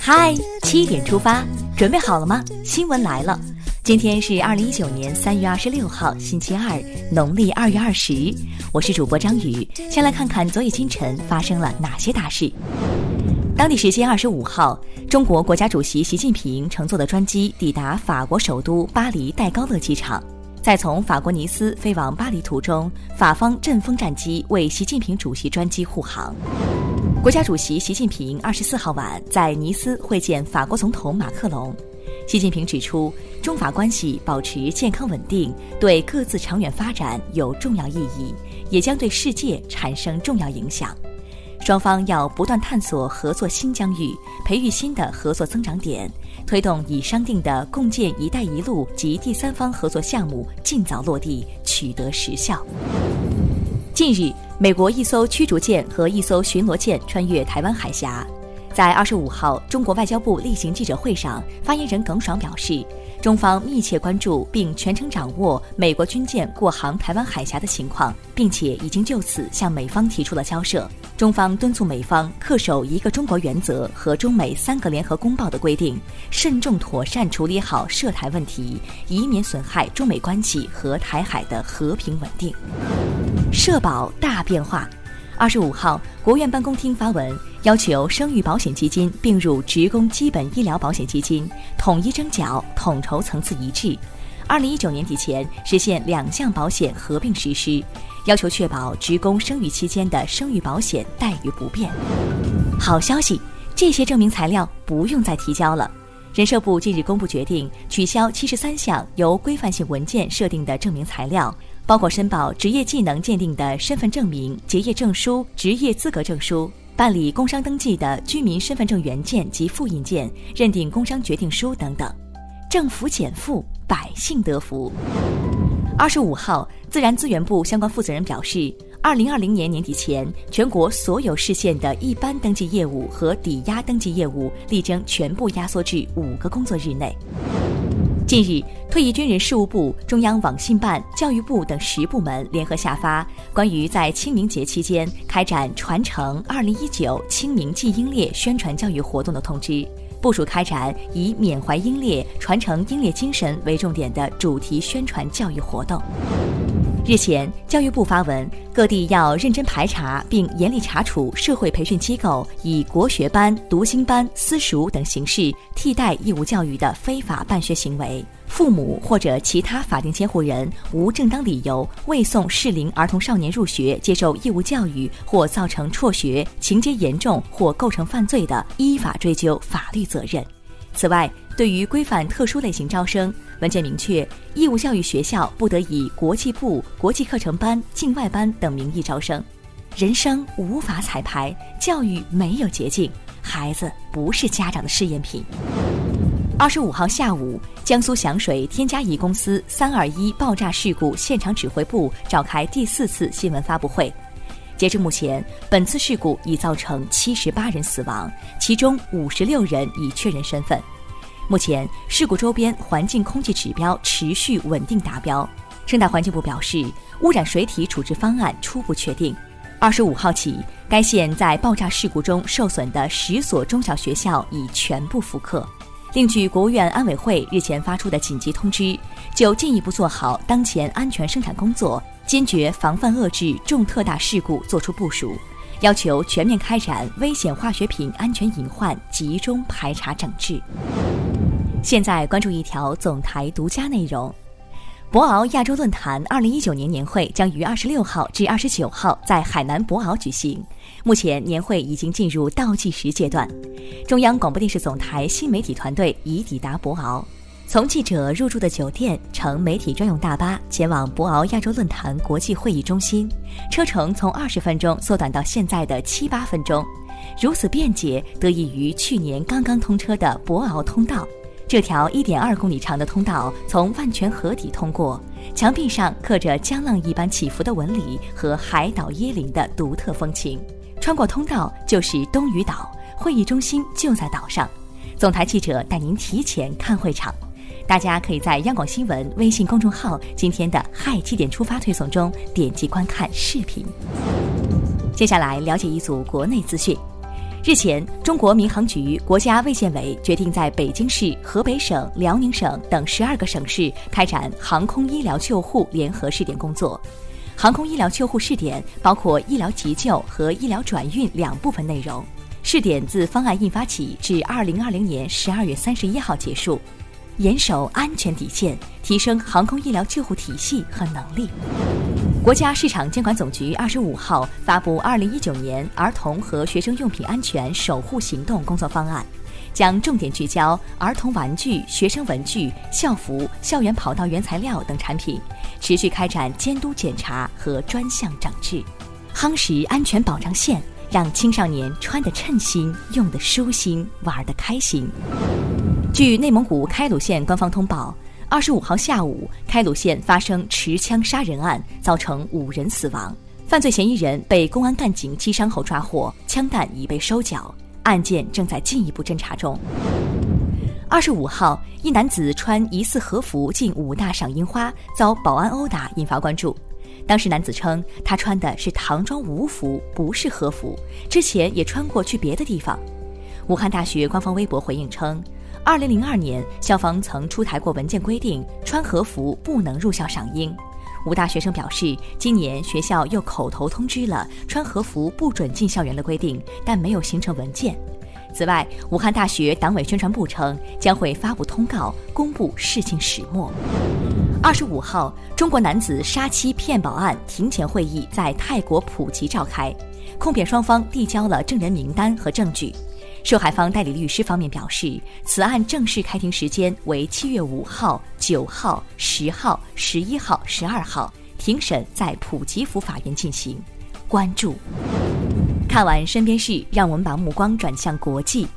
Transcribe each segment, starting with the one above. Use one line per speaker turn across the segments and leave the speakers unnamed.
嗨，七点出发，准备好了吗？新闻来了，今天是二零一九年三月二十六号，星期二，农历二月二十。我是主播张宇，先来看看昨夜今晨发生了哪些大事。当地时间二十五号，中国国家主席习近平乘坐的专机抵达法国首都巴黎戴高乐机场，在从法国尼斯飞往巴黎途中，法方阵风战机为习近平主席专机护航。国家主席习近平二十四号晚在尼斯会见法国总统马克龙。习近平指出，中法关系保持健康稳定，对各自长远发展有重要意义，也将对世界产生重要影响。双方要不断探索合作新疆域，培育新的合作增长点，推动已商定的共建“一带一路”及第三方合作项目尽早落地，取得实效。近日，美国一艘驱逐舰和一艘巡逻舰穿越台湾海峡。在二十五号中国外交部例行记者会上，发言人耿爽表示，中方密切关注并全程掌握美国军舰过航台湾海峡的情况，并且已经就此向美方提出了交涉。中方敦促美方恪守一个中国原则和中美三个联合公报的规定，慎重妥善处理好涉台问题，以免损害中美关系和台海的和平稳定。社保大变化。二十五号，国务院办公厅发文要求生育保险基金并入职工基本医疗保险基金，统一征缴，统筹层次一致。二零一九年底前实现两项保险合并实施，要求确保职工生育期间的生育保险待遇不变。好消息，这些证明材料不用再提交了。人社部近日公布决定，取消七十三项由规范性文件设定的证明材料。包括申报职业技能鉴定的身份证明、结业证书、职业资格证书，办理工商登记的居民身份证原件及复印件、认定工商决定书等等，政府减负，百姓得福。二十五号，自然资源部相关负责人表示，二零二零年年底前，全国所有市县的一般登记业务和抵押登记业务，力争全部压缩至五个工作日内。近日，退役军人事务部、中央网信办、教育部等十部门联合下发关于在清明节期间开展传承二零一九清明祭英烈宣传教育活动的通知，部署开展以缅怀英烈、传承英烈精神为重点的主题宣传教育活动。日前，教育部发文，各地要认真排查并严厉查处社会培训机构以国学班、读经班、私塾等形式替代义务教育的非法办学行为。父母或者其他法定监护人无正当理由未送适龄儿童少年入学接受义务教育或造成辍学，情节严重或构成犯罪的，依法追究法律责任。此外，对于规范特殊类型招生，文件明确，义务教育学校不得以国际部、国际课程班、境外班等名义招生。人生无法彩排，教育没有捷径，孩子不是家长的试验品。二十五号下午，江苏响水天嘉宜公司三二一爆炸事故现场指挥部召开第四次新闻发布会。截至目前，本次事故已造成七十八人死亡，其中五十六人已确认身份。目前，事故周边环境空气指标持续稳定达标。生态环境部表示，污染水体处置方案初步确定。二十五号起，该县在爆炸事故中受损的十所中小学校已全部复课。另据国务院安委会日前发出的紧急通知，就进一步做好当前安全生产工作，坚决防范遏制重特大事故作出部署，要求全面开展危险化学品安全隐患集中排查整治。现在关注一条总台独家内容：博鳌亚洲论坛二零一九年年会将于二十六号至二十九号在海南博鳌举行。目前年会已经进入倒计时阶段，中央广播电视总台新媒体团队已抵达博鳌，从记者入住的酒店乘媒体专用大巴前往博鳌亚洲论坛国际会议中心，车程从二十分钟缩短到现在的七八分钟，如此便捷得益于去年刚刚通车的博鳌通道。这条1.2公里长的通道从万泉河底通过，墙壁上刻着江浪一般起伏的纹理和海岛椰林的独特风情。穿过通道就是东屿岛，会议中心就在岛上。总台记者带您提前看会场，大家可以在央广新闻微信公众号今天的“嗨七点出发”推送中点击观看视频。接下来了解一组国内资讯。日前，中国民航局、国家卫健委决定在北京市、河北省、辽宁省等十二个省市开展航空医疗救护联合试点工作。航空医疗救护试点包括医疗急救和医疗转运两部分内容。试点自方案印发起至二零二零年十二月三十一号结束，严守安全底线，提升航空医疗救护体系和能力。国家市场监管总局二十五号发布《二零一九年儿童和学生用品安全守护行动工作方案》，将重点聚焦儿童玩具、学生文具、校服、校园跑道原材料等产品，持续开展监督检查和专项整治，夯实安全保障线，让青少年穿得称心、用得舒心、玩得开心。据内蒙古开鲁县官方通报。二十五号下午，开鲁县发生持枪杀人案，造成五人死亡。犯罪嫌疑人被公安干警击伤后抓获，枪弹已被收缴，案件正在进一步侦查中。二十五号，一男子穿疑似和服进武大赏樱花，遭保安殴打，引发关注。当时男子称，他穿的是唐装吴服，不是和服，之前也穿过去别的地方。武汉大学官方微博回应称。二零零二年，校方曾出台过文件，规定穿和服不能入校赏樱。武大学生表示，今年学校又口头通知了穿和服不准进校园的规定，但没有形成文件。此外，武汉大学党委宣传部称，将会发布通告，公布事情始末。二十五号，中国男子杀妻骗保案庭前会议在泰国普吉召开，控辩双方递交了证人名单和证据。受害方代理律师方面表示，此案正式开庭时间为七月五号、九号、十号、十一号、十二号，庭审在普吉府法院进行。关注。看完身边事，让我们把目光转向国际。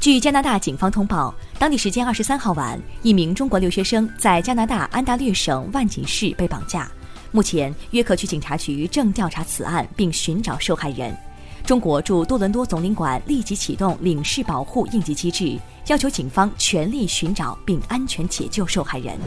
据加拿大警方通报，当地时间二十三号晚，一名中国留学生在加拿大安大略省万锦市被绑架。目前，约克区警察局正调查此案，并寻找受害人。中国驻多伦多总领馆立即启动领事保护应急机制，要求警方全力寻找并安全解救受害人。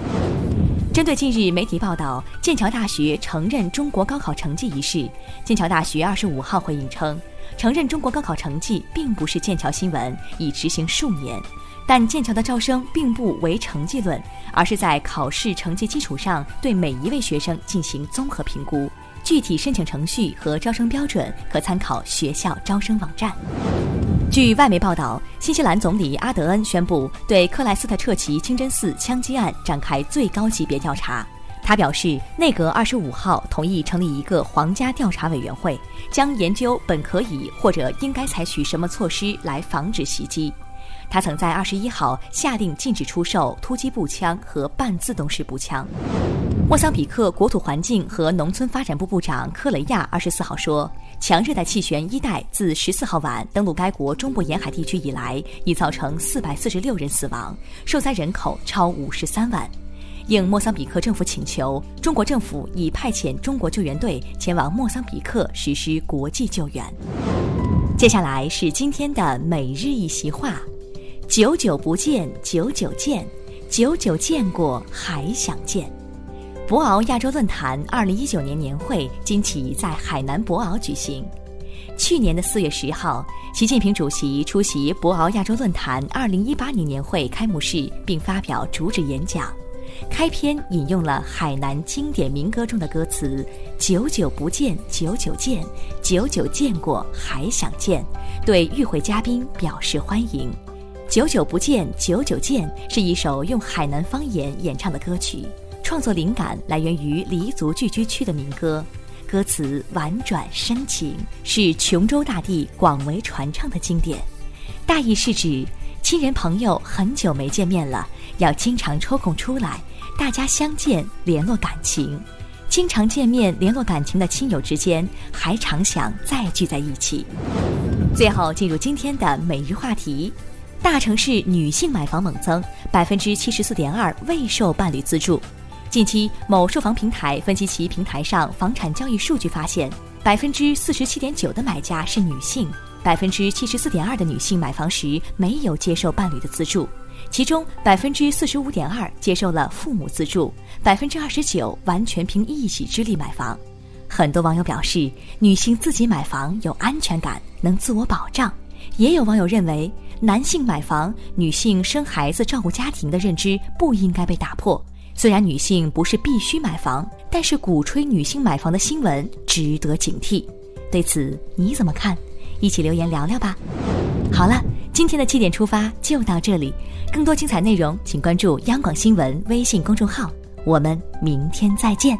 针对近日媒体报道剑桥大学承认中国高考成绩一事，剑桥大学二十五号回应称，承认中国高考成绩并不是剑桥新闻，已执行数年，但剑桥的招生并不唯成绩论，而是在考试成绩基础上对每一位学生进行综合评估。具体申请程序和招生标准可参考学校招生网站。据外媒报道，新西兰总理阿德恩宣布对克莱斯特彻奇清真寺枪击案展开最高级别调查。他表示，内阁二十五号同意成立一个皇家调查委员会，将研究本可以或者应该采取什么措施来防止袭击。他曾在二十一号下令禁止出售突击步枪和半自动式步枪。莫桑比克国土环境和农村发展部部长科雷亚二十四号说，强热带气旋伊代自十四号晚登陆该国中部沿海地区以来，已造成四百四十六人死亡，受灾人口超五十三万。应莫桑比克政府请求，中国政府已派遣中国救援队前往莫桑比克实施国际救援。接下来是今天的每日一席话。久久不见，久久见，久久见过还想见。博鳌亚洲论坛二零一九年年会今起在海南博鳌举行。去年的四月十号，习近平主席出席博鳌亚洲论坛二零一八年年会开幕式，并发表主旨演讲。开篇引用了海南经典民歌中的歌词：“久久不见，久久见，久久见过还想见。”对与会嘉宾表示欢迎。久久不见，久久见是一首用海南方言演唱的歌曲，创作灵感来源于黎族聚居区的民歌，歌词婉转深情，是琼州大地广为传唱的经典。大意是指亲人朋友很久没见面了，要经常抽空出来，大家相见联络感情。经常见面联络感情的亲友之间，还常想再聚在一起。最后进入今天的每日话题。大城市女性买房猛增，百分之七十四点二未受伴侣资助。近期，某售房平台分析其平台上房产交易数据，发现百分之四十七点九的买家是女性，百分之七十四点二的女性买房时没有接受伴侣的资助，其中百分之四十五点二接受了父母资助，百分之二十九完全凭一己之力买房。很多网友表示，女性自己买房有安全感，能自我保障。也有网友认为，男性买房、女性生孩子、照顾家庭的认知不应该被打破。虽然女性不是必须买房，但是鼓吹女性买房的新闻值得警惕。对此你怎么看？一起留言聊聊吧。好了，今天的七点出发就到这里，更多精彩内容请关注央广新闻微信公众号。我们明天再见。